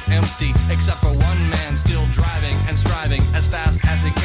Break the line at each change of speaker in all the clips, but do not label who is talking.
Is empty, except for one man still driving and striving as fast as he can.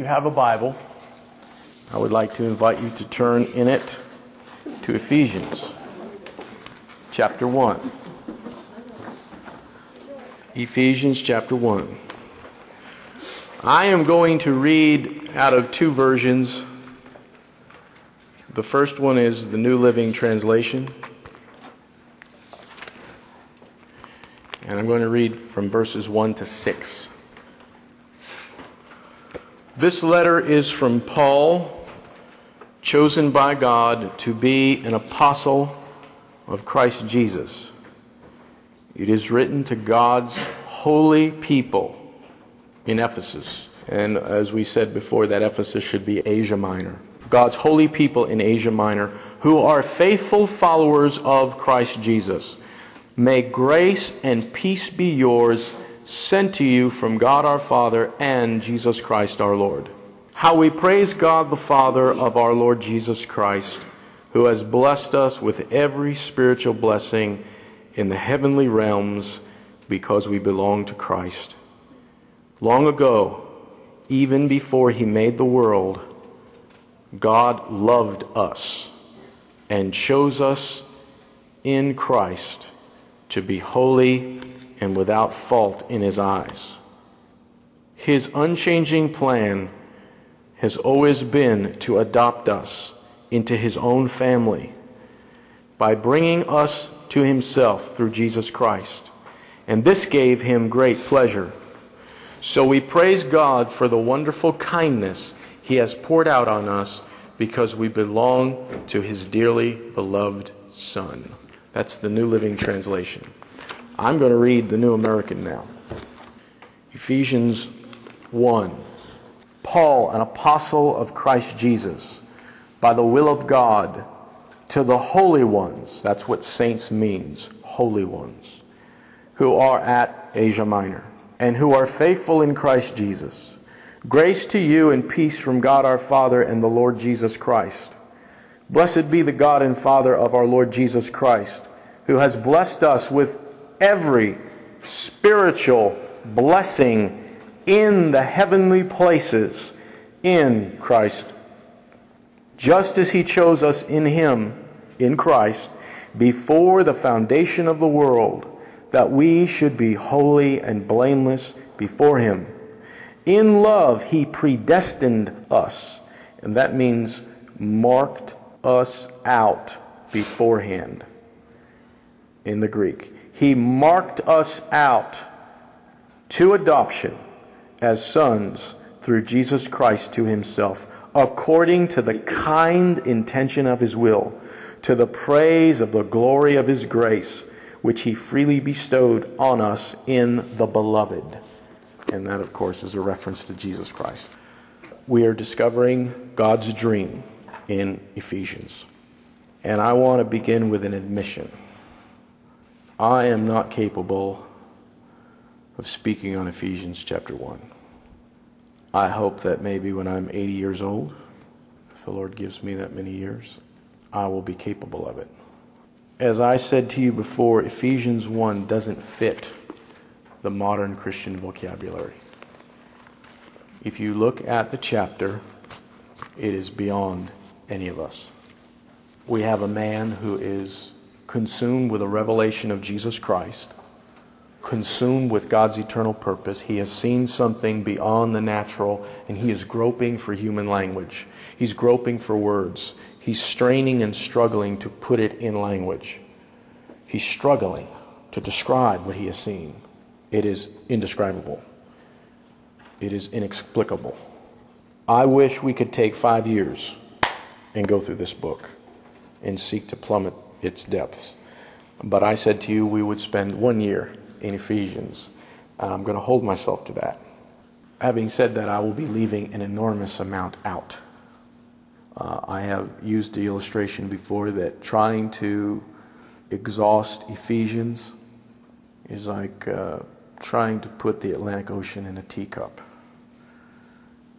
You have a Bible, I would like to invite you to turn in it to Ephesians chapter 1. Ephesians chapter 1. I am going to read out of two versions. The first one is the New Living Translation. And I'm going to read from verses 1 to 6. This letter is from Paul, chosen by God to be an apostle of Christ Jesus. It is written to God's holy people in Ephesus. And as we said before, that Ephesus should be Asia Minor. God's holy people in Asia Minor who are faithful followers of Christ Jesus. May grace and peace be yours, sent to you from God our Father and Jesus Christ our Lord. How we praise God the Father of our Lord Jesus Christ, who has blessed us with every spiritual blessing in the heavenly realms because we belong to Christ. Long ago, even before he made the world, God loved us and chose us in Christ to be holy and without fault in his eyes. His unchanging plan has always been to adopt us into his own family by bringing us to himself through Jesus Christ. And this gave him great pleasure. So we praise God for the wonderful kindness he has poured out on us because we belong to his dearly beloved Son. That's the New Living Translation. I'm going to read the New American now. Ephesians 1. Paul, an apostle of Christ Jesus, by the will of God, to the holy ones, that's what saints means, holy ones, who are at Asia Minor, and who are faithful in Christ Jesus. Grace to you and peace from God our Father and the Lord Jesus Christ. Blessed be the God and Father of our Lord Jesus Christ, who has blessed us with every spiritual blessing in the heavenly places in Christ. Just as he chose us in him, in Christ, before the foundation of the world, that we should be holy and blameless before him. In love, he predestined us, and that means marked us out beforehand in the Greek. He marked us out to adoption as sons through Jesus Christ to himself, according to the kind intention of his will, to the praise of the glory of his grace, which he freely bestowed on us in the beloved. And that, of course, is a reference to Jesus Christ. We are discovering God's dream in Ephesians. And I want to begin with an admission. I am not capable of speaking on Ephesians chapter 1. I hope that maybe when I'm 80 years old, if the Lord gives me that many years, I will be capable of it. As I said to you before, Ephesians 1 doesn't fit the modern Christian vocabulary. If you look at the chapter, it is beyond any of us. We have a man who is consumed with a revelation of Jesus Christ, consumed with God's eternal purpose. He has seen something beyond the natural, and he is groping for human language. He's groping for words. He's straining and struggling to put it in language. He's struggling to describe what he has seen. It is indescribable. It is inexplicable. I wish we could take five years and go through this book and seek to plummet its depths. But I said to you we would spend one year in Ephesians. I'm going to hold myself to that. Having said that, I will be leaving an enormous amount out. Uh, I have used the illustration before that trying to exhaust Ephesians is like uh, trying to put the Atlantic Ocean in a teacup.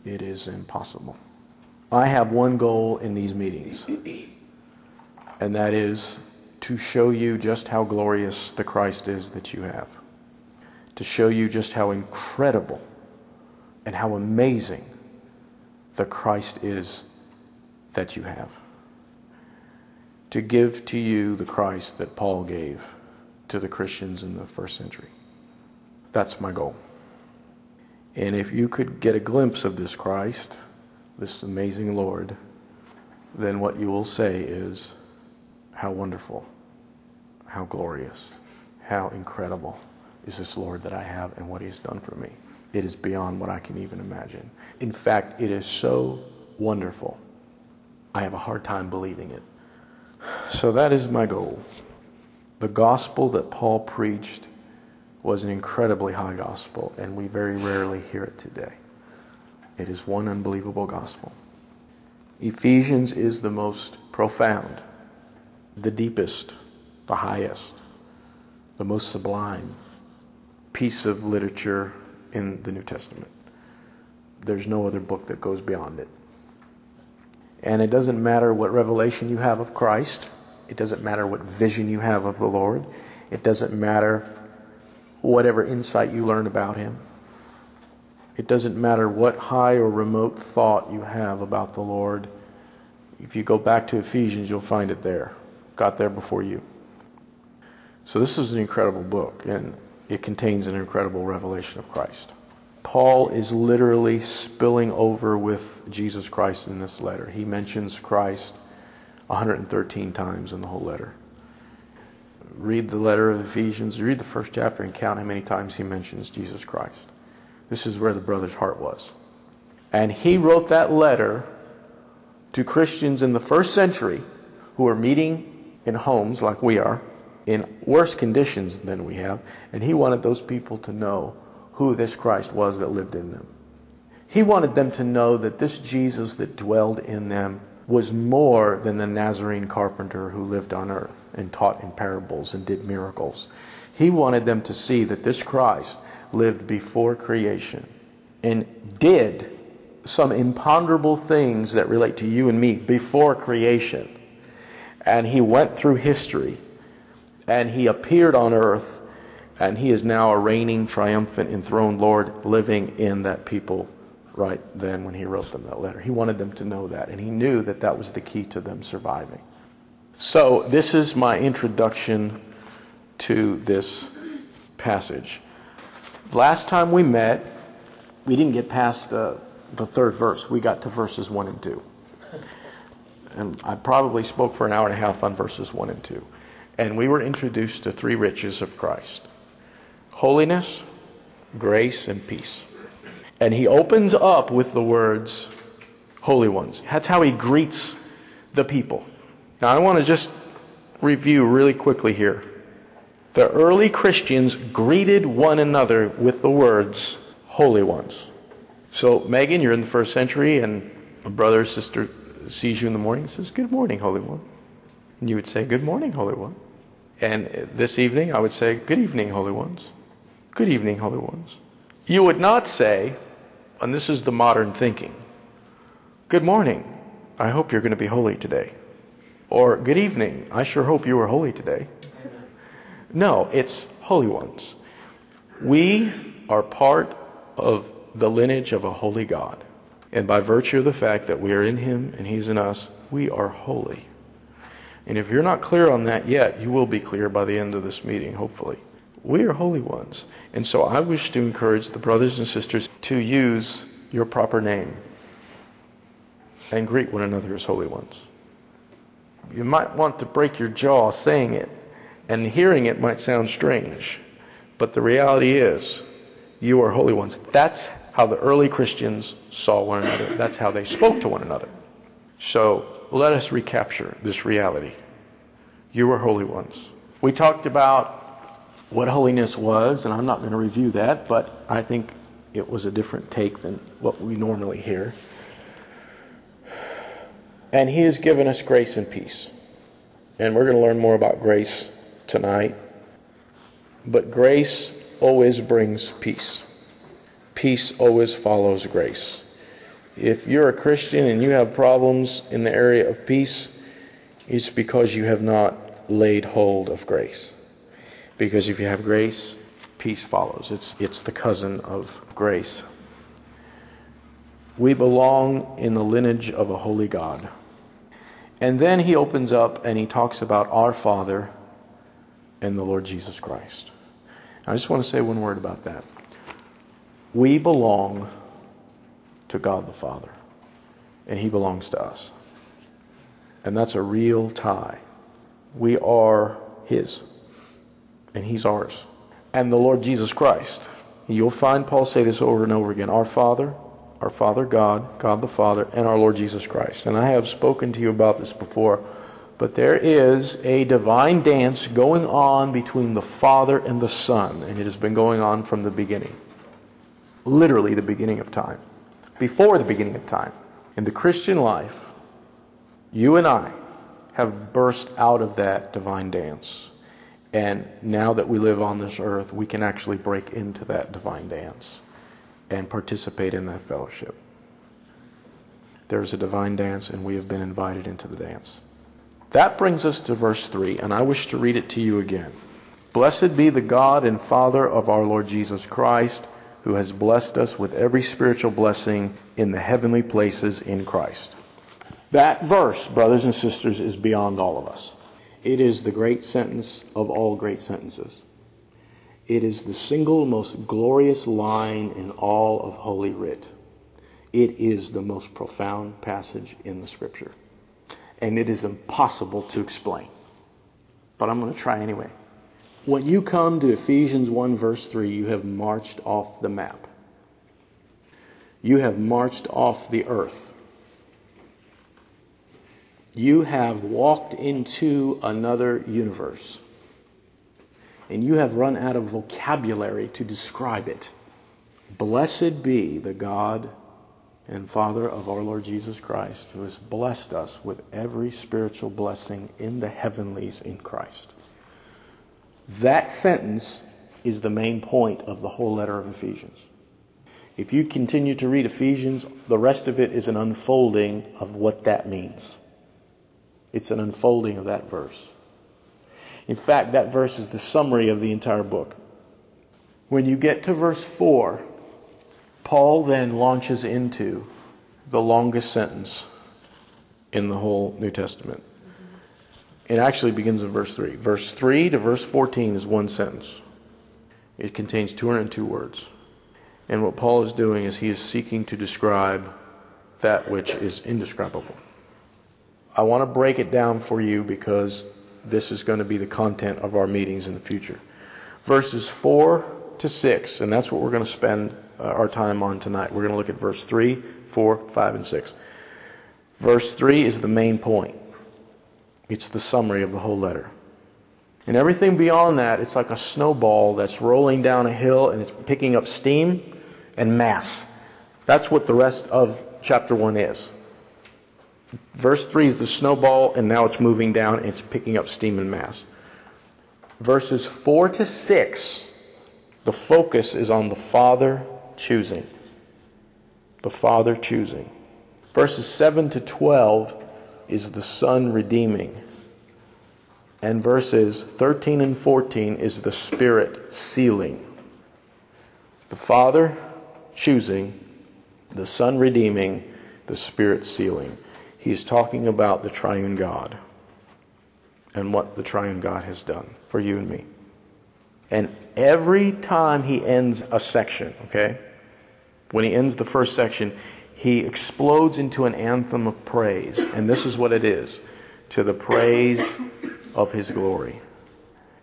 It is impossible. I have one goal in these meetings, and that is to show you just how glorious the Christ is that you have, to show you just how incredible and how amazing the Christ is that you have, to give to you the Christ that Paul gave to the Christians in the first century. That's my goal. And if you could get a glimpse of this Christ, this amazing Lord, then what you will say is, How wonderful, how glorious, how incredible is this Lord that I have and what He has done for me. It is beyond what I can even imagine. In fact, it is so wonderful, I have a hard time believing it. So that is my goal. The gospel that Paul preached was an incredibly high gospel, and we very rarely hear it today. It is one unbelievable gospel. Ephesians is the most profound, the deepest, the highest, the most sublime piece of literature in the New Testament. There's no other book that goes beyond it. And it doesn't matter what revelation you have of Christ, it doesn't matter what vision you have of the Lord, it doesn't matter whatever insight you learn about Him. It doesn't matter what high or remote thought you have about the Lord. If you go back to Ephesians, you'll find it there. Got there before you. So this is an incredible book, and it contains an incredible revelation of Christ. Paul is literally spilling over with Jesus Christ in this letter. He mentions Christ 113 times in the whole letter. Read the letter of Ephesians, read the first chapter, and count how many times he mentions Jesus Christ. This is where the brother's heart was. And he wrote that letter to Christians in the first century who are meeting in homes like we are, in worse conditions than we have, and he wanted those people to know who this Christ was that lived in them. He wanted them to know that this Jesus that dwelled in them was more than the Nazarene carpenter who lived on earth and taught in parables and did miracles. He wanted them to see that this Christ lived before creation and did some imponderable things that relate to you and me before creation. And he went through history and he appeared on earth and he is now a reigning, triumphant, enthroned Lord living in that people right then when he wrote them that letter. He wanted them to know that and he knew that that was the key to them surviving. So, this is my introduction to this passage. Last time we met, we didn't get past uh, the third verse. We got to verses 1 and 2. And I probably spoke for an hour and a half on verses 1 and 2. And we were introduced to three riches of Christ holiness, grace, and peace. And he opens up with the words, holy ones. That's how he greets the people. Now, I want to just review really quickly here. The early Christians greeted one another with the words, holy ones. So, Megan, you're in the first century, and a brother sister sees you in the morning and says, Good morning, Holy One. And you would say, Good morning, Holy One. And this evening, I would say, Good evening, Holy Ones. Good evening, Holy Ones. You would not say, and this is the modern thinking, Good morning. I hope you're going to be holy today. Or, Good evening. I sure hope you are holy today. No, it's holy ones. We are part of the lineage of a holy God. And by virtue of the fact that we are in Him and He's in us, we are holy. And if you're not clear on that yet, you will be clear by the end of this meeting, hopefully. We are holy ones. And so I wish to encourage the brothers and sisters to use your proper name and greet one another as holy ones. You might want to break your jaw saying it, and hearing it might sound strange. But the reality is, you are holy ones. That's how the early Christians saw one another. That's how they spoke to one another. So let us recapture this reality. You are holy ones. We talked about what holiness was, and I'm not going to review that, but I think it was a different take than what we normally hear. And He has given us grace and peace. And we're going to learn more about grace tonight. But grace always brings peace. Peace always follows grace. If you're a Christian and you have problems in the area of peace, it's because you have not laid hold of grace. Because if you have grace, peace follows. It's, it's the cousin of grace. We belong in the lineage of a holy God. And then he opens up and he talks about our Father and the Lord Jesus Christ. I just want to say one word about that. We belong to God the Father, and He belongs to us. And that's a real tie. We are His, and He's ours. And the Lord Jesus Christ. You'll find Paul say this over and over again Our Father, our Father God, God the Father, and our Lord Jesus Christ. And I have spoken to you about this before, but there is a divine dance going on between the Father and the Son, and it has been going on from the beginning. Literally, the beginning of time. Before the beginning of time. In the Christian life, you and I have burst out of that divine dance. And now that we live on this earth, we can actually break into that divine dance and participate in that fellowship. There's a divine dance, and we have been invited into the dance. That brings us to verse 3, and I wish to read it to you again. Blessed be the God and Father of our Lord Jesus Christ, who has blessed us with every spiritual blessing in the heavenly places in Christ. That verse, brothers and sisters, is beyond all of us. It is the great sentence of all great sentences. It is the single most glorious line in all of Holy Writ. It is the most profound passage in the Scripture. And it is impossible to explain. But I'm going to try anyway. When you come to Ephesians 1, verse 3, you have marched off the map. You have marched off the earth. You have walked into another universe and you have run out of vocabulary to describe it. Blessed be the God and Father of our Lord Jesus Christ, who has blessed us with every spiritual blessing in the heavenlies in Christ. That sentence is the main point of the whole letter of Ephesians. If you continue to read Ephesians, the rest of it is an unfolding of what that means. It's an unfolding of that verse. In fact, that verse is the summary of the entire book. When you get to verse 4, Paul then launches into the longest sentence in the whole New Testament. It actually begins in verse 3. Verse 3 to verse 14 is one sentence. It contains 202 words. And what Paul is doing is he is seeking to describe that which is indescribable. I want to break it down for you because this is going to be the content of our meetings in the future. Verses 4 to 6, and that's what we're going to spend uh, our time on tonight. We're going to look at verse 3, 4, 5, and 6. Verse 3 is the main point, it's the summary of the whole letter. And everything beyond that, it's like a snowball that's rolling down a hill and it's picking up steam and mass. That's what the rest of chapter 1 is. Verse 3 is the snowball, and now it's moving down and it's picking up steam and mass. Verses 4 to 6, the focus is on the Father choosing. The Father choosing. Verses 7 to 12 is the Son redeeming. And verses 13 and 14 is the Spirit sealing. The Father choosing, the Son redeeming, the Spirit sealing. He's talking about the triune God and what the triune God has done for you and me. And every time he ends a section, okay, when he ends the first section, he explodes into an anthem of praise. And this is what it is to the praise of his glory.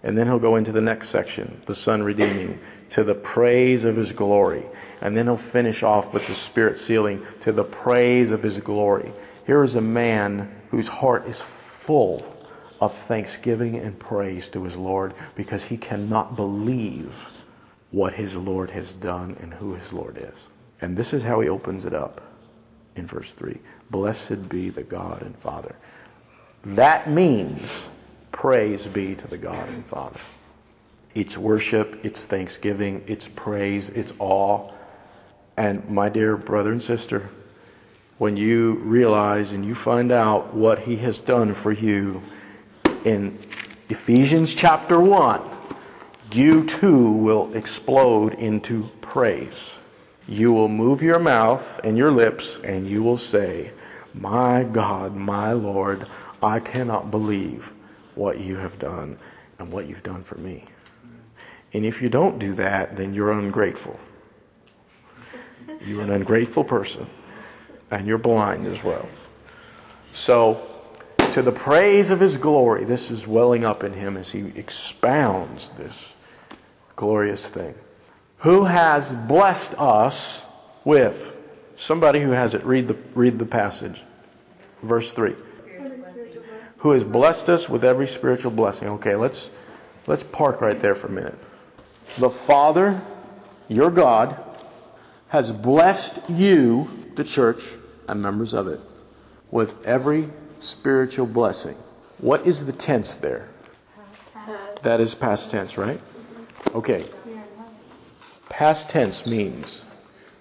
And then he'll go into the next section, the Son redeeming, to the praise of his glory. And then he'll finish off with the Spirit sealing to the praise of his glory. Here is a man whose heart is full of thanksgiving and praise to his Lord because he cannot believe what his Lord has done and who his Lord is. And this is how he opens it up in verse 3 Blessed be the God and Father. That means praise be to the God and Father. It's worship, it's thanksgiving, it's praise, it's awe. And my dear brother and sister, when you realize and you find out what he has done for you in Ephesians chapter 1, you too will explode into praise. You will move your mouth and your lips and you will say, My God, my Lord, I cannot believe what you have done and what you've done for me. And if you don't do that, then you're ungrateful. You're an ungrateful person. And you're blind as well. So, to the praise of his glory, this is welling up in him as he expounds this glorious thing. Who has blessed us with somebody who has it read the read the passage. Verse 3. Who has blessed us with every spiritual blessing. Okay, let's let's park right there for a minute. The Father, your God, has blessed you, the church, and members of it, with every spiritual blessing. What is the tense there? That is past tense, right? Okay. Past tense means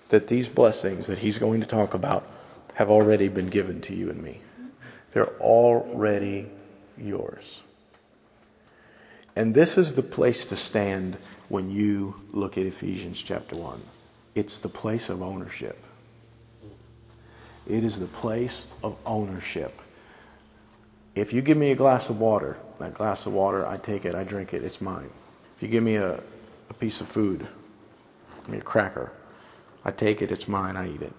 that these blessings that he's going to talk about have already been given to you and me. They're already yours. And this is the place to stand when you look at Ephesians chapter 1. It's the place of ownership. It is the place of ownership. If you give me a glass of water, that glass of water, I take it, I drink it, it's mine. If you give me a, a piece of food, give me a cracker, I take it, it's mine, I eat it.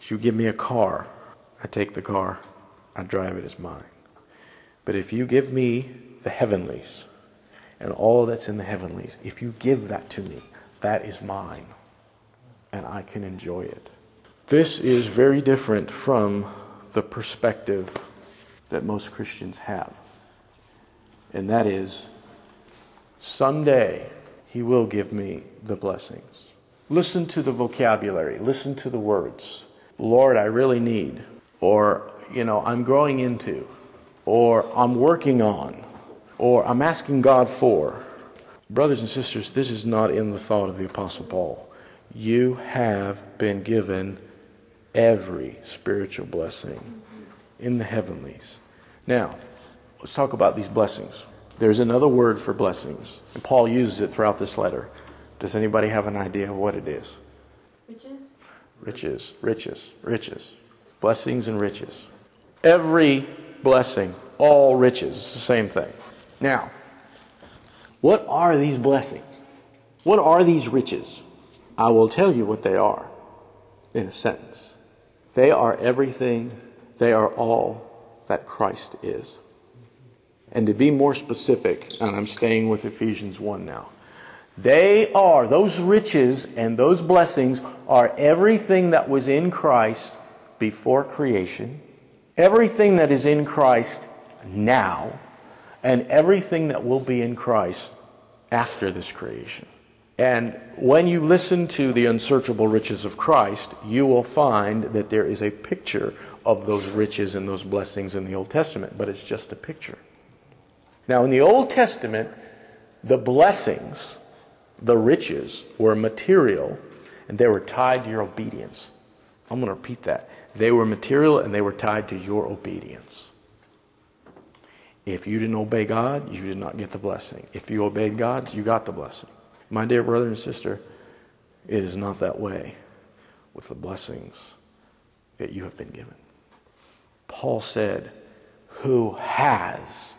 If you give me a car, I take the car, I drive it, it's mine. But if you give me the heavenlies and all that's in the heavenlies, if you give that to me, that is mine and I can enjoy it. This is very different from the perspective that most Christians have. And that is, someday He will give me the blessings. Listen to the vocabulary, listen to the words. Lord, I really need, or, you know, I'm growing into, or I'm working on, or I'm asking God for. Brothers and sisters, this is not in the thought of the Apostle Paul. You have been given every spiritual blessing in the heavenlies. Now, let's talk about these blessings. There's another word for blessings, and Paul uses it throughout this letter. Does anybody have an idea of what it is?
Riches?
Riches, riches, riches. Blessings and riches. Every blessing, all riches, it's the same thing. Now, what are these blessings? What are these riches? I will tell you what they are in a sentence. They are everything, they are all that Christ is. And to be more specific, and I'm staying with Ephesians 1 now, they are, those riches and those blessings are everything that was in Christ before creation, everything that is in Christ now, and everything that will be in Christ after this creation. And when you listen to the unsearchable riches of Christ, you will find that there is a picture of those riches and those blessings in the Old Testament, but it's just a picture. Now, in the Old Testament, the blessings, the riches, were material and they were tied to your obedience. I'm going to repeat that. They were material and they were tied to your obedience. If you didn't obey God, you did not get the blessing. If you obeyed God, you got the blessing. My dear brother and sister, it is not that way. with the blessings that you have been given. Paul said, Who has,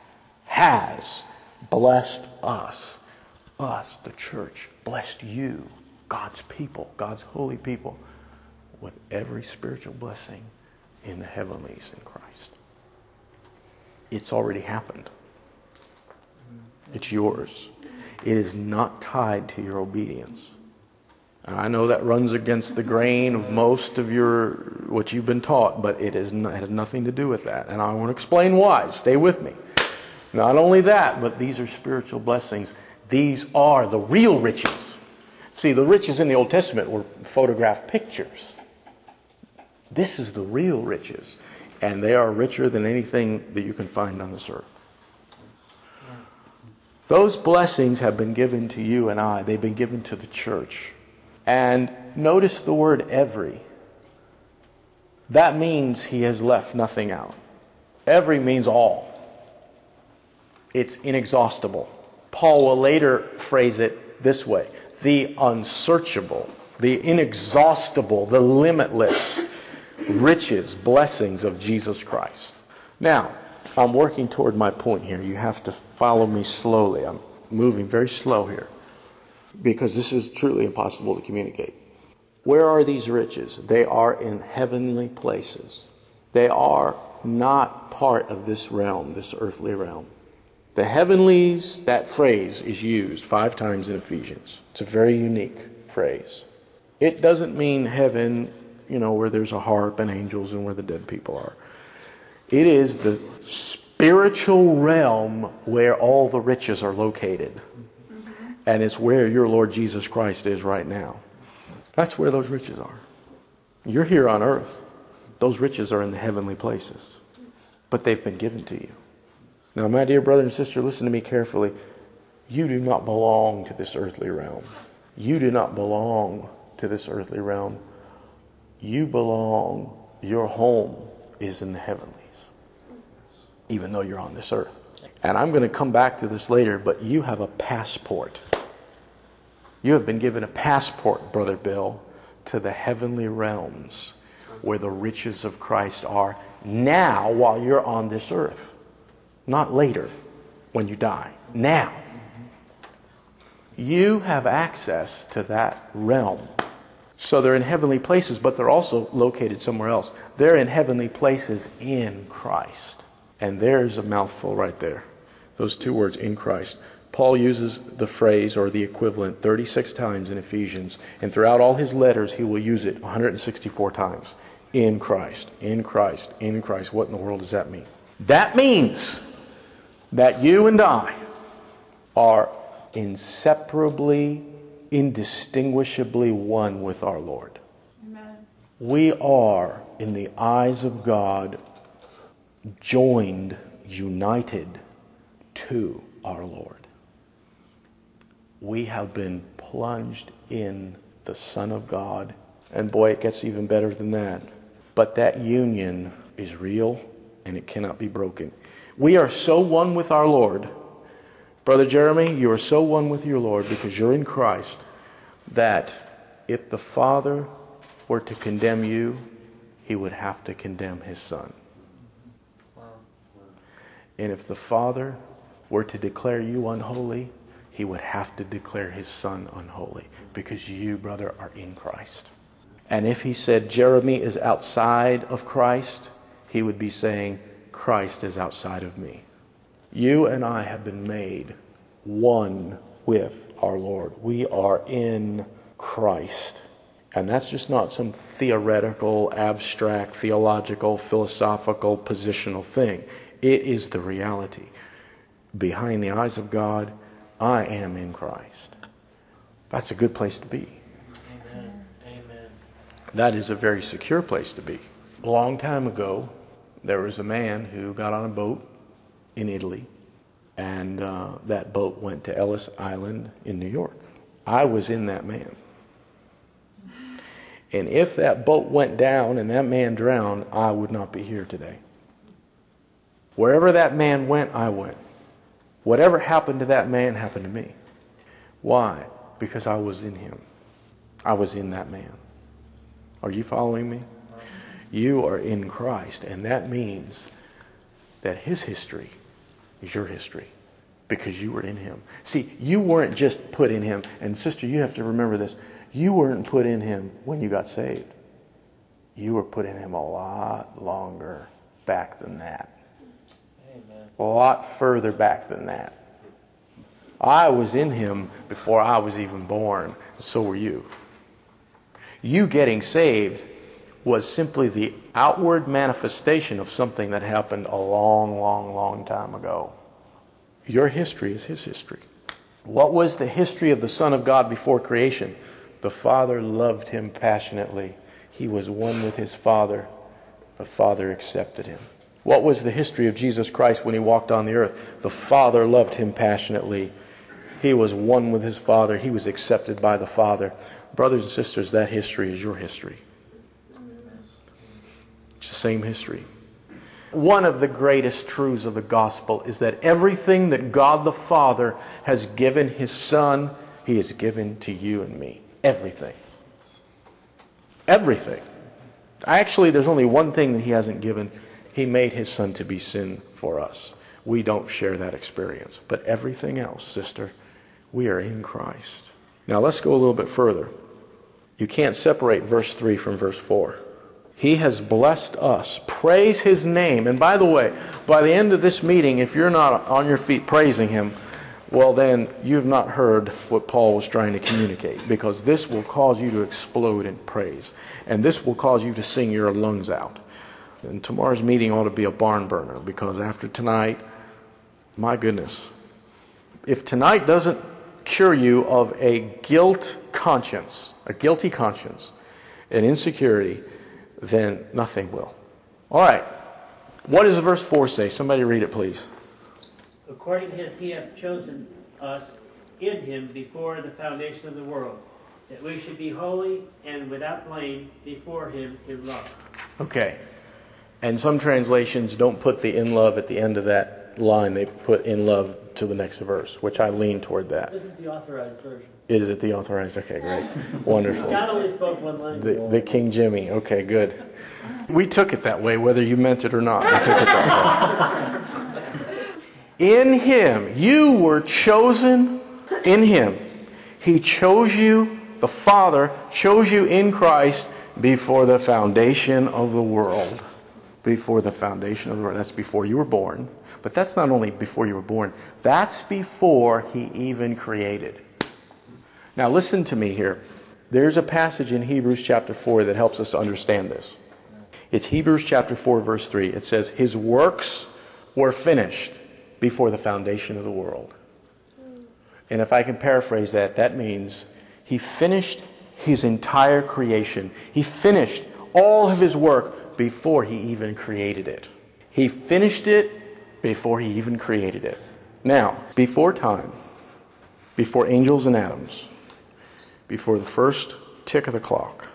has blessed us, us, the church, blessed you, God's people, God's holy people, with every spiritual blessing in the heavenlies in Christ. It's already happened. It's yours. It is not tied to your obedience. And I know that runs against the grain of most of your what you've been taught, but it, is not, it has nothing to do with that. And I want to explain why. Stay with me. Not only that, but these are spiritual blessings. These are the real riches. See, the riches in the Old Testament were photographed pictures. This is the real riches, and they are richer than anything that you can find on this earth. Those blessings have been given to you and I. They've been given to the church. And notice the word every. That means he has left nothing out. Every means all. It's inexhaustible. Paul will later phrase it this way the unsearchable, the inexhaustible, the limitless riches, blessings of Jesus Christ. Now, I'm working toward my point here. You have to follow me slowly. I'm moving very slow here because this is truly impossible to communicate. Where are these riches? They are in heavenly places. They are not part of this realm, this earthly realm. The heavenlies, that phrase is used five times in Ephesians. It's a very unique phrase. It doesn't mean heaven, you know, where there's a harp and angels and where the dead people are. It is the spiritual realm where all the riches are located. And it's where your Lord Jesus Christ is right now. That's where those riches are. You're here on earth. Those riches are in the heavenly places. But they've been given to you. Now, my dear brother and sister, listen to me carefully. You do not belong to this earthly realm. You do not belong to this earthly realm. You belong, your home is in the heavenlies, even though you're on this earth. And I'm going to come back to this later, but you have a passport. You have been given a passport, Brother Bill, to the heavenly realms where the riches of Christ are now while you're on this earth. Not later when you die. Now. You have access to that realm. So they're in heavenly places, but they're also located somewhere else. They're in heavenly places in Christ. And there's a mouthful right there. Those two words, in Christ. Paul uses the phrase or the equivalent 36 times in Ephesians, and throughout all his letters, he will use it 164 times. In Christ, in Christ, in Christ. What in the world does that mean? That means that you and I are inseparably, indistinguishably one with our Lord. Amen. We are, in the eyes of God, joined, united to our Lord we have been plunged in the Son of God. And boy, it gets even better than that. But that union is real and it cannot be broken. We are so one with our Lord. Brother Jeremy, you are so one with your Lord because you're in Christ that if the Father were to condemn you, he would have to condemn his Son. And if the Father were to declare you unholy, he would have to declare his son unholy because you, brother, are in Christ. And if he said Jeremy is outside of Christ, he would be saying Christ is outside of me. You and I have been made one with our Lord. We are in Christ. And that's just not some theoretical, abstract, theological, philosophical, positional thing. It is the reality. Behind the eyes of God, I am in Christ. That's a good place to be. Amen. Amen. That is a very secure place to be. A long time ago, there was a man who got on a boat in Italy, and uh, that boat went to Ellis Island in New York. I was in that man. And if that boat went down and that man drowned, I would not be here today. Wherever that man went, I went. Whatever happened to that man happened to me. Why? Because I was in him. I was in that man. Are you following me? You are in Christ, and that means that His history is your history because you were in Him. See, you weren't just put in Him, and sister, you have to remember this. You weren't put in Him when you got saved. You were put in Him a lot longer back than that. Amen. A lot further back than that. I was in Him before I was even born, so were you. You getting saved was simply the outward manifestation of something that happened a long, long, long time ago. Your history is his history. What was the history of the Son of God before creation? The Father loved him passionately. He was one with his Father. The Father accepted him. What was the history of Jesus Christ when he walked on the earth? The Father loved him passionately. He was one with his Father. He was accepted by the Father. Brothers and sisters, that history is your history. It's the same history. One of the greatest truths of the gospel is that everything that God the Father has given His Son, He has given to you and me. Everything. Everything. Actually, there's only one thing that He hasn't given. He made His Son to be sin for us. We don't share that experience. But everything else, sister, we are in Christ. Now let's go a little bit further. You can't separate verse 3 from verse 4. He has blessed us. Praise His name. And by the way, by the end of this meeting, if you're not on your feet praising Him, well, then you've not heard what Paul was trying to communicate because this will cause you to explode in praise. And this will cause you to sing your lungs out. And tomorrow's meeting ought to be a barn burner because after tonight, my goodness, if tonight doesn't cure you of a guilt conscience, a guilty conscience, an insecurity, then nothing will. All right. What does verse 4 say? Somebody read it, please.
According as he hath chosen us in him before the foundation of the world, that we should be holy and without blame before him in love.
Okay. And some translations don't put the in love at the end of that line. They put in love to the next verse, which I lean toward that.
This is the authorized version.
Is it the authorized? Okay, great. Wonderful.
God only spoke one language.
The, the King Jimmy. Okay, good. We took it that way, whether you meant it or not. We took it that way. In Him, you were chosen in Him. He chose you, the Father chose you in Christ before the foundation of the world. Before the foundation of the world. That's before you were born. But that's not only before you were born, that's before He even created. Now, listen to me here. There's a passage in Hebrews chapter 4 that helps us understand this. It's Hebrews chapter 4, verse 3. It says, His works were finished before the foundation of the world. And if I can paraphrase that, that means He finished His entire creation. He finished all of His work before He even created it. He finished it before He even created it. Now, before time, before angels and atoms, before the first tick of the clock,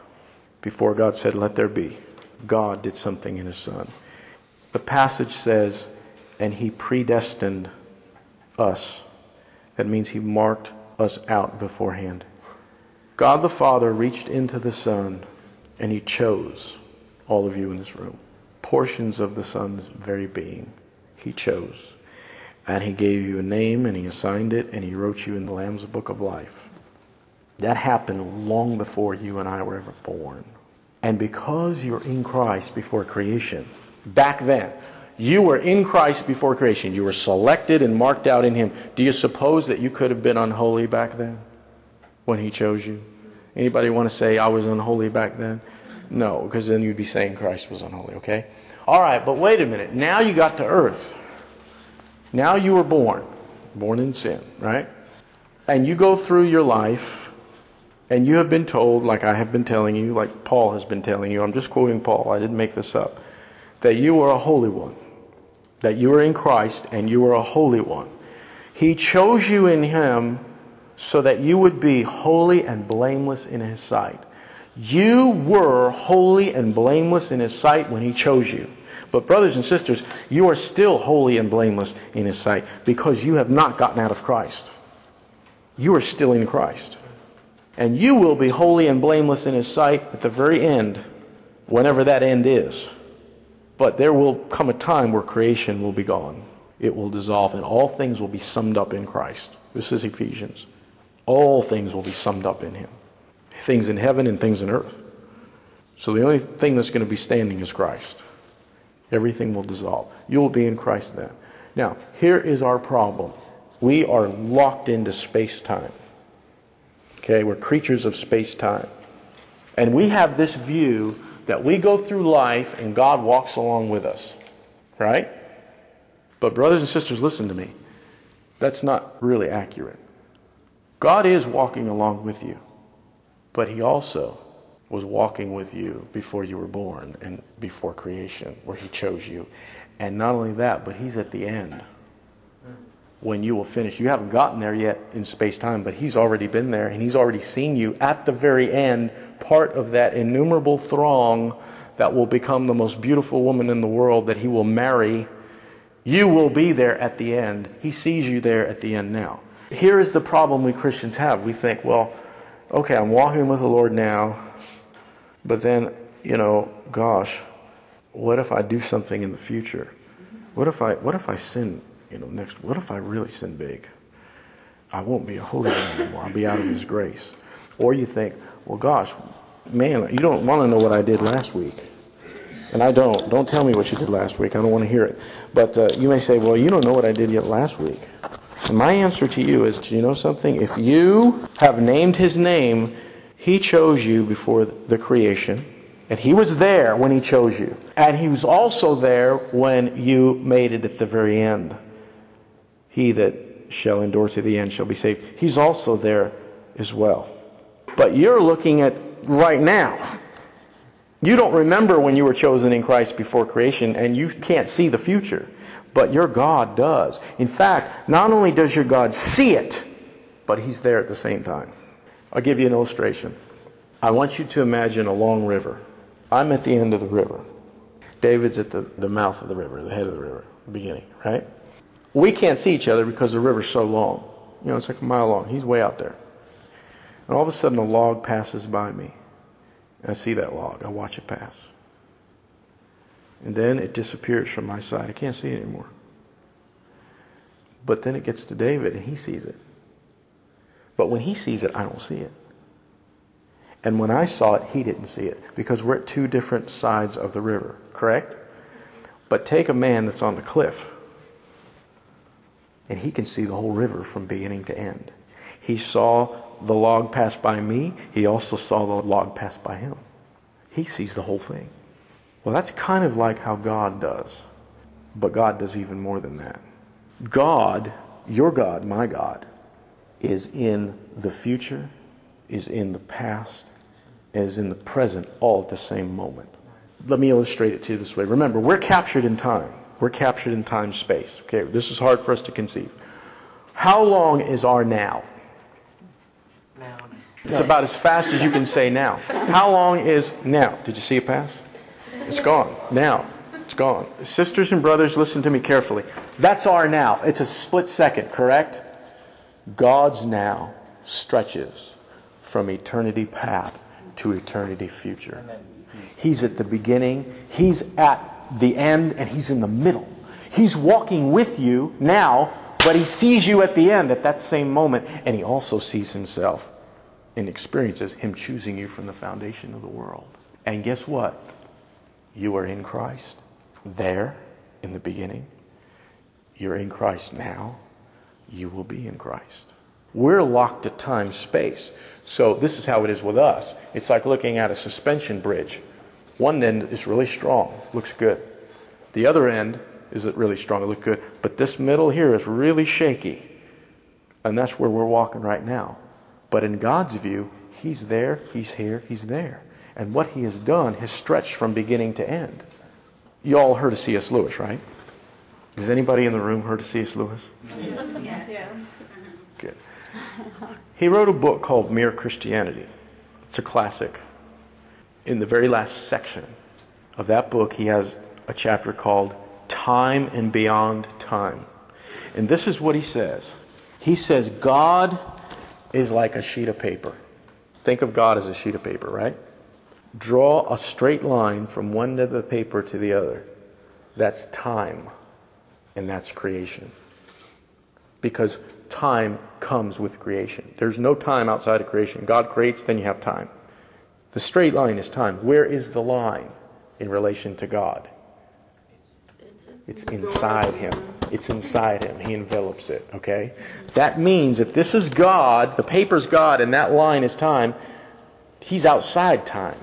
before God said, Let there be, God did something in His Son. The passage says, And He predestined us. That means He marked us out beforehand. God the Father reached into the Son and He chose all of you in this room. Portions of the Son's very being. He chose. And He gave you a name and He assigned it and He wrote you in the Lamb's Book of Life. That happened long before you and I were ever born. And because you're in Christ before creation, back then, you were in Christ before creation. You were selected and marked out in Him. Do you suppose that you could have been unholy back then when He chose you? Anybody want to say I was unholy back then? No, because then you'd be saying Christ was unholy, okay? All right, but wait a minute. Now you got to earth. Now you were born, born in sin, right? And you go through your life and you have been told, like I have been telling you, like Paul has been telling you, I'm just quoting Paul, I didn't make this up, that you are a holy one. That you are in Christ and you are a holy one. He chose you in Him so that you would be holy and blameless in His sight. You were holy and blameless in His sight when He chose you. But, brothers and sisters, you are still holy and blameless in His sight because you have not gotten out of Christ. You are still in Christ. And you will be holy and blameless in His sight at the very end, whenever that end is. But there will come a time where creation will be gone. It will dissolve, and all things will be summed up in Christ. This is Ephesians. All things will be summed up in Him things in heaven and things in earth. So the only thing that's going to be standing is Christ. Everything will dissolve. You will be in Christ then. Now, here is our problem. We are locked into space time. Okay, we're creatures of space time. And we have this view that we go through life and God walks along with us. Right? But, brothers and sisters, listen to me. That's not really accurate. God is walking along with you, but He also was walking with you before you were born and before creation, where He chose you. And not only that, but He's at the end when you will finish. You haven't gotten there yet in space time, but He's already been there and He's already seen you at the very end, part of that innumerable throng that will become the most beautiful woman in the world that He will marry. You will be there at the end. He sees you there at the end now. Here is the problem we Christians have. We think, well, okay, I'm walking with the Lord now, but then, you know, gosh, what if I do something in the future? What if I what if I sin, you know, next what if I really sin big? I won't be a holy man anymore. I'll be out of his grace. Or you think, well gosh, man, you don't want to know what I did last week. And I don't. Don't tell me what you did last week. I don't want to hear it. But uh, you may say, well, you don't know what I did yet last week. And my answer to you is, do you know something? If you have named his name, he chose you before the creation. And he was there when he chose you. And he was also there when you made it at the very end. He that shall endure to the end shall be saved. He's also there as well. But you're looking at right now. You don't remember when you were chosen in Christ before creation, and you can't see the future. But your God does. In fact, not only does your God see it, but He's there at the same time. I'll give you an illustration. I want you to imagine a long river. I'm at the end of the river. David's at the, the mouth of the river, the head of the river, the beginning, right? We can't see each other because the river's so long. You know, it's like a mile long. He's way out there. And all of a sudden, a log passes by me. I see that log. I watch it pass. And then it disappears from my sight. I can't see it anymore. But then it gets to David and he sees it. But when he sees it, I don't see it. And when I saw it, he didn't see it because we're at two different sides of the river, correct? But take a man that's on the cliff and he can see the whole river from beginning to end. He saw the log pass by me, he also saw the log pass by him. He sees the whole thing. Well, that's kind of like how God does. But God does even more than that. God, your God, my God, is in the future, is in the past, is in the present, all at the same moment. Let me illustrate it to you this way. Remember, we're captured in time. We're captured in time space. Okay, this is hard for us to conceive. How long is our now?
Now.
It's about as fast as you can say now. How long is now? Did you see it pass? It's gone. Now. It's gone. Sisters and brothers, listen to me carefully. That's our now. It's a split second, correct? God's now stretches from eternity past to eternity future. He's at the beginning, He's at the end, and He's in the middle. He's walking with you now, but He sees you at the end at that same moment, and He also sees Himself and experiences Him choosing you from the foundation of the world. And guess what? You are in Christ there in the beginning. You're in Christ now. You will be in Christ. We're locked to time space. So this is how it is with us. It's like looking at a suspension bridge. One end is really strong, looks good. The other end is really strong, looks good. But this middle here is really shaky. And that's where we're walking right now. But in God's view, He's there, He's here, He's there. And what He has done has stretched from beginning to end. You all heard of C.S. Lewis, right? Has anybody in the room heard of C.S. Lewis?
Yeah.
Good. He wrote a book called Mere Christianity. It's a classic. In the very last section of that book, he has a chapter called Time and Beyond Time. And this is what he says He says, God is like a sheet of paper. Think of God as a sheet of paper, right? Draw a straight line from one end of the paper to the other. That's time, and that's creation. Because time comes with creation. There's no time outside of creation. God creates, then you have time. The straight line is time. Where is the line in relation to God? It's inside him. It's inside him. He envelops it, okay? That means if this is God, the paper's God, and that line is time, he's outside time.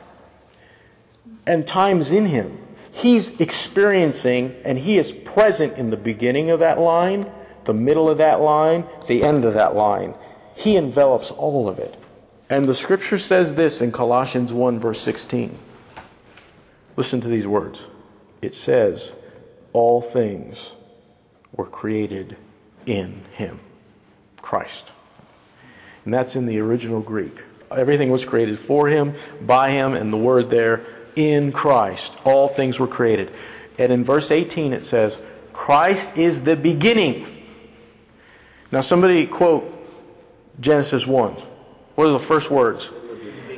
And time's in him. He's experiencing and he is present in the beginning of that line, the middle of that line, the end of that line. He envelops all of it. And the scripture says this in Colossians 1, verse 16. Listen to these words. It says, All things were created in him, Christ. And that's in the original Greek. Everything was created for him, by him, and the word there, in Christ. All things were created. And in verse 18 it says, Christ is the beginning. Now somebody quote Genesis 1. What are the first words?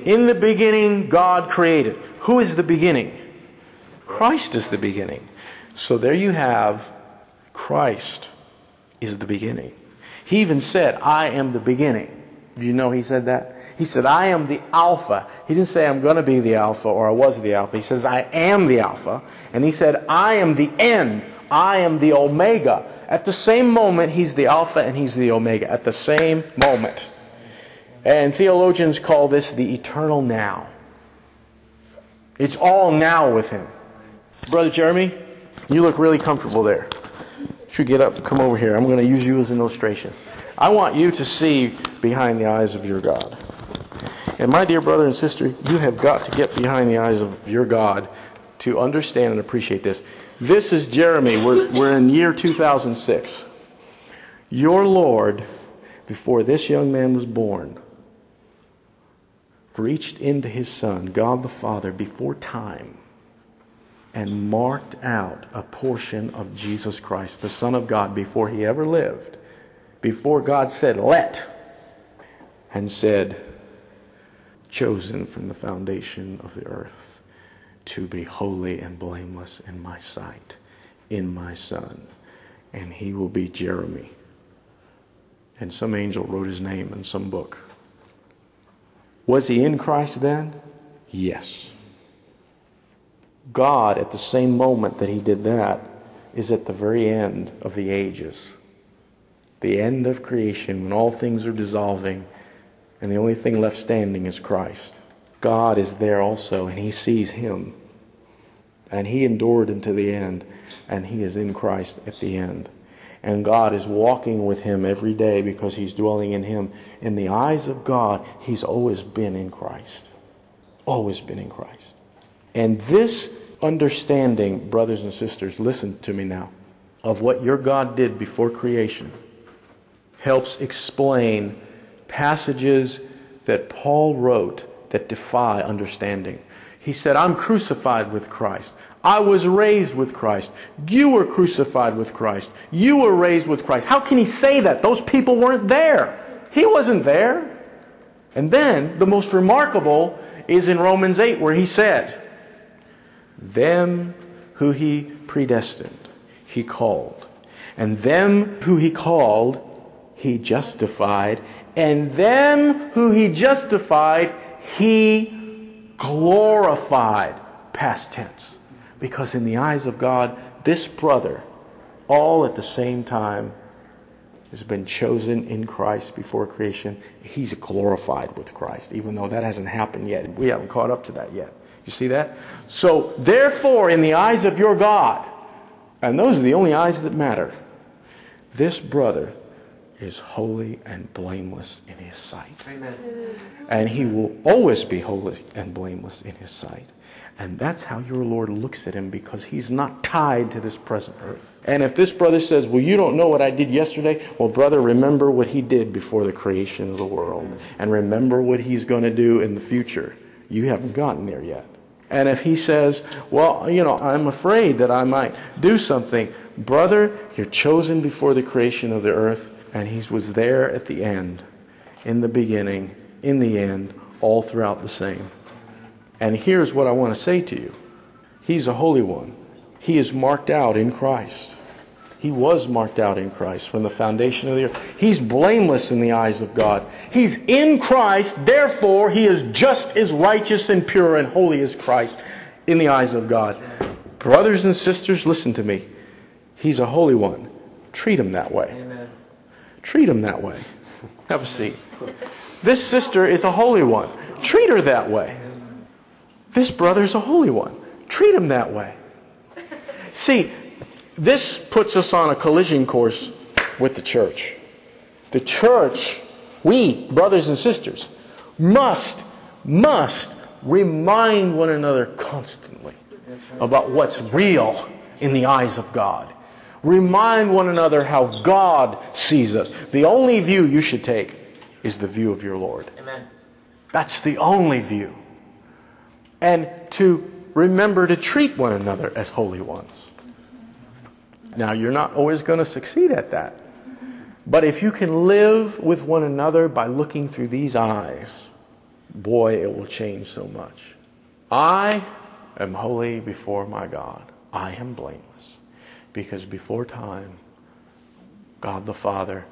In the beginning, God created. Who is the beginning? Christ is the beginning. So there you have Christ is the beginning. He even said, I am the beginning. Do you know he said that? He said, I am the Alpha. He didn't say, I'm going to be the Alpha or I was the Alpha. He says, I am the Alpha. And he said, I am the end. I am the Omega. At the same moment, he's the Alpha and he's the Omega. At the same moment. And theologians call this the eternal now. It's all now with him. Brother Jeremy, you look really comfortable there. Should get up and come over here. I'm going to use you as an illustration. I want you to see behind the eyes of your God. And my dear brother and sister, you have got to get behind the eyes of your God to understand and appreciate this. This is Jeremy. We're, we're in year 2006. Your Lord, before this young man was born, reached into his Son, God the Father, before time, and marked out a portion of Jesus Christ, the Son of God, before he ever lived, before God said, let, and said, chosen from the foundation of the earth to be holy and blameless in my sight, in my Son. And he will be Jeremy. And some angel wrote his name in some book. Was he in Christ then? Yes. God, at the same moment that he did that, is at the very end of the ages. The end of creation, when all things are dissolving, and the only thing left standing is Christ. God is there also, and he sees him. And he endured unto the end, and he is in Christ at the end. And God is walking with him every day because he's dwelling in him. In the eyes of God, he's always been in Christ. Always been in Christ. And this understanding, brothers and sisters, listen to me now, of what your God did before creation helps explain passages that Paul wrote that defy understanding. He said, I'm crucified with Christ. I was raised with Christ. You were crucified with Christ. You were raised with Christ. How can he say that? Those people weren't there. He wasn't there. And then the most remarkable is in Romans 8 where he said, Them who he predestined, he called. And them who he called, he justified. And them who he justified, he glorified. Past tense. Because in the eyes of God, this brother, all at the same time, has been chosen in Christ before creation. He's glorified with Christ, even though that hasn't happened yet. We haven't caught up to that yet. You see that? So, therefore, in the eyes of your God, and those are the only eyes that matter, this brother is holy and blameless in his sight.
Amen.
And he will always be holy and blameless in his sight. And that's how your Lord looks at him because he's not tied to this present earth. And if this brother says, Well, you don't know what I did yesterday, well, brother, remember what he did before the creation of the world. And remember what he's going to do in the future. You haven't gotten there yet. And if he says, Well, you know, I'm afraid that I might do something, brother, you're chosen before the creation of the earth, and he was there at the end, in the beginning, in the end, all throughout the same. And here's what I want to say to you He's a holy one, He is marked out in Christ. He was marked out in Christ from the foundation of the earth. He's blameless in the eyes of God. He's in Christ, therefore, he is just as righteous and pure and holy as Christ in the eyes of God. Brothers and sisters, listen to me. He's a holy one. Treat him that way. Treat him that way. Have a seat. This sister is a holy one. Treat her that way. This brother is a holy one. Treat him that way. See, this puts us on a collision course with the church. The church, we, brothers and sisters, must, must remind one another constantly about what's real in the eyes of God. Remind one another how God sees us. The only view you should take is the view of your Lord. Amen. That's the only view. And to remember to treat one another as holy ones. Now, you're not always going to succeed at that. But if you can live with one another by looking through these eyes, boy, it will change so much. I am holy before my God. I am blameless. Because before time, God the Father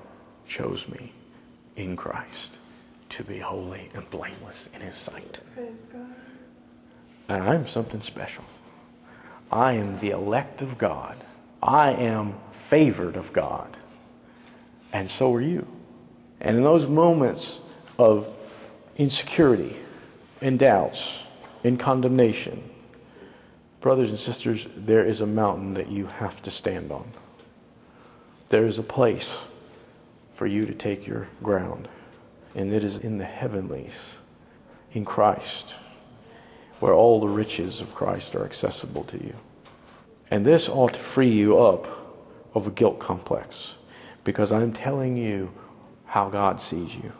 chose me in Christ to be holy and blameless in His sight. And I'm something special. I am the elect of God. I am favored of God. And so are you. And in those moments of insecurity, and doubts, and condemnation, brothers and sisters, there is a mountain that you have to stand on. There is a place for you to take your ground, and it is in the heavenlies, in Christ, where all the riches of Christ are accessible to you. And this ought to free you up of a guilt complex because I'm telling you how God sees you.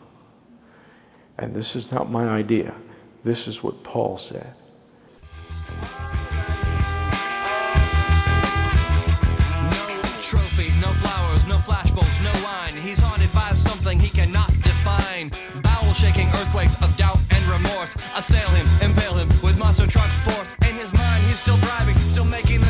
And this is not my idea. This is what Paul said.
Earthquakes of doubt and remorse assail him, impale him with monster truck force. In his mind, he's still driving, still making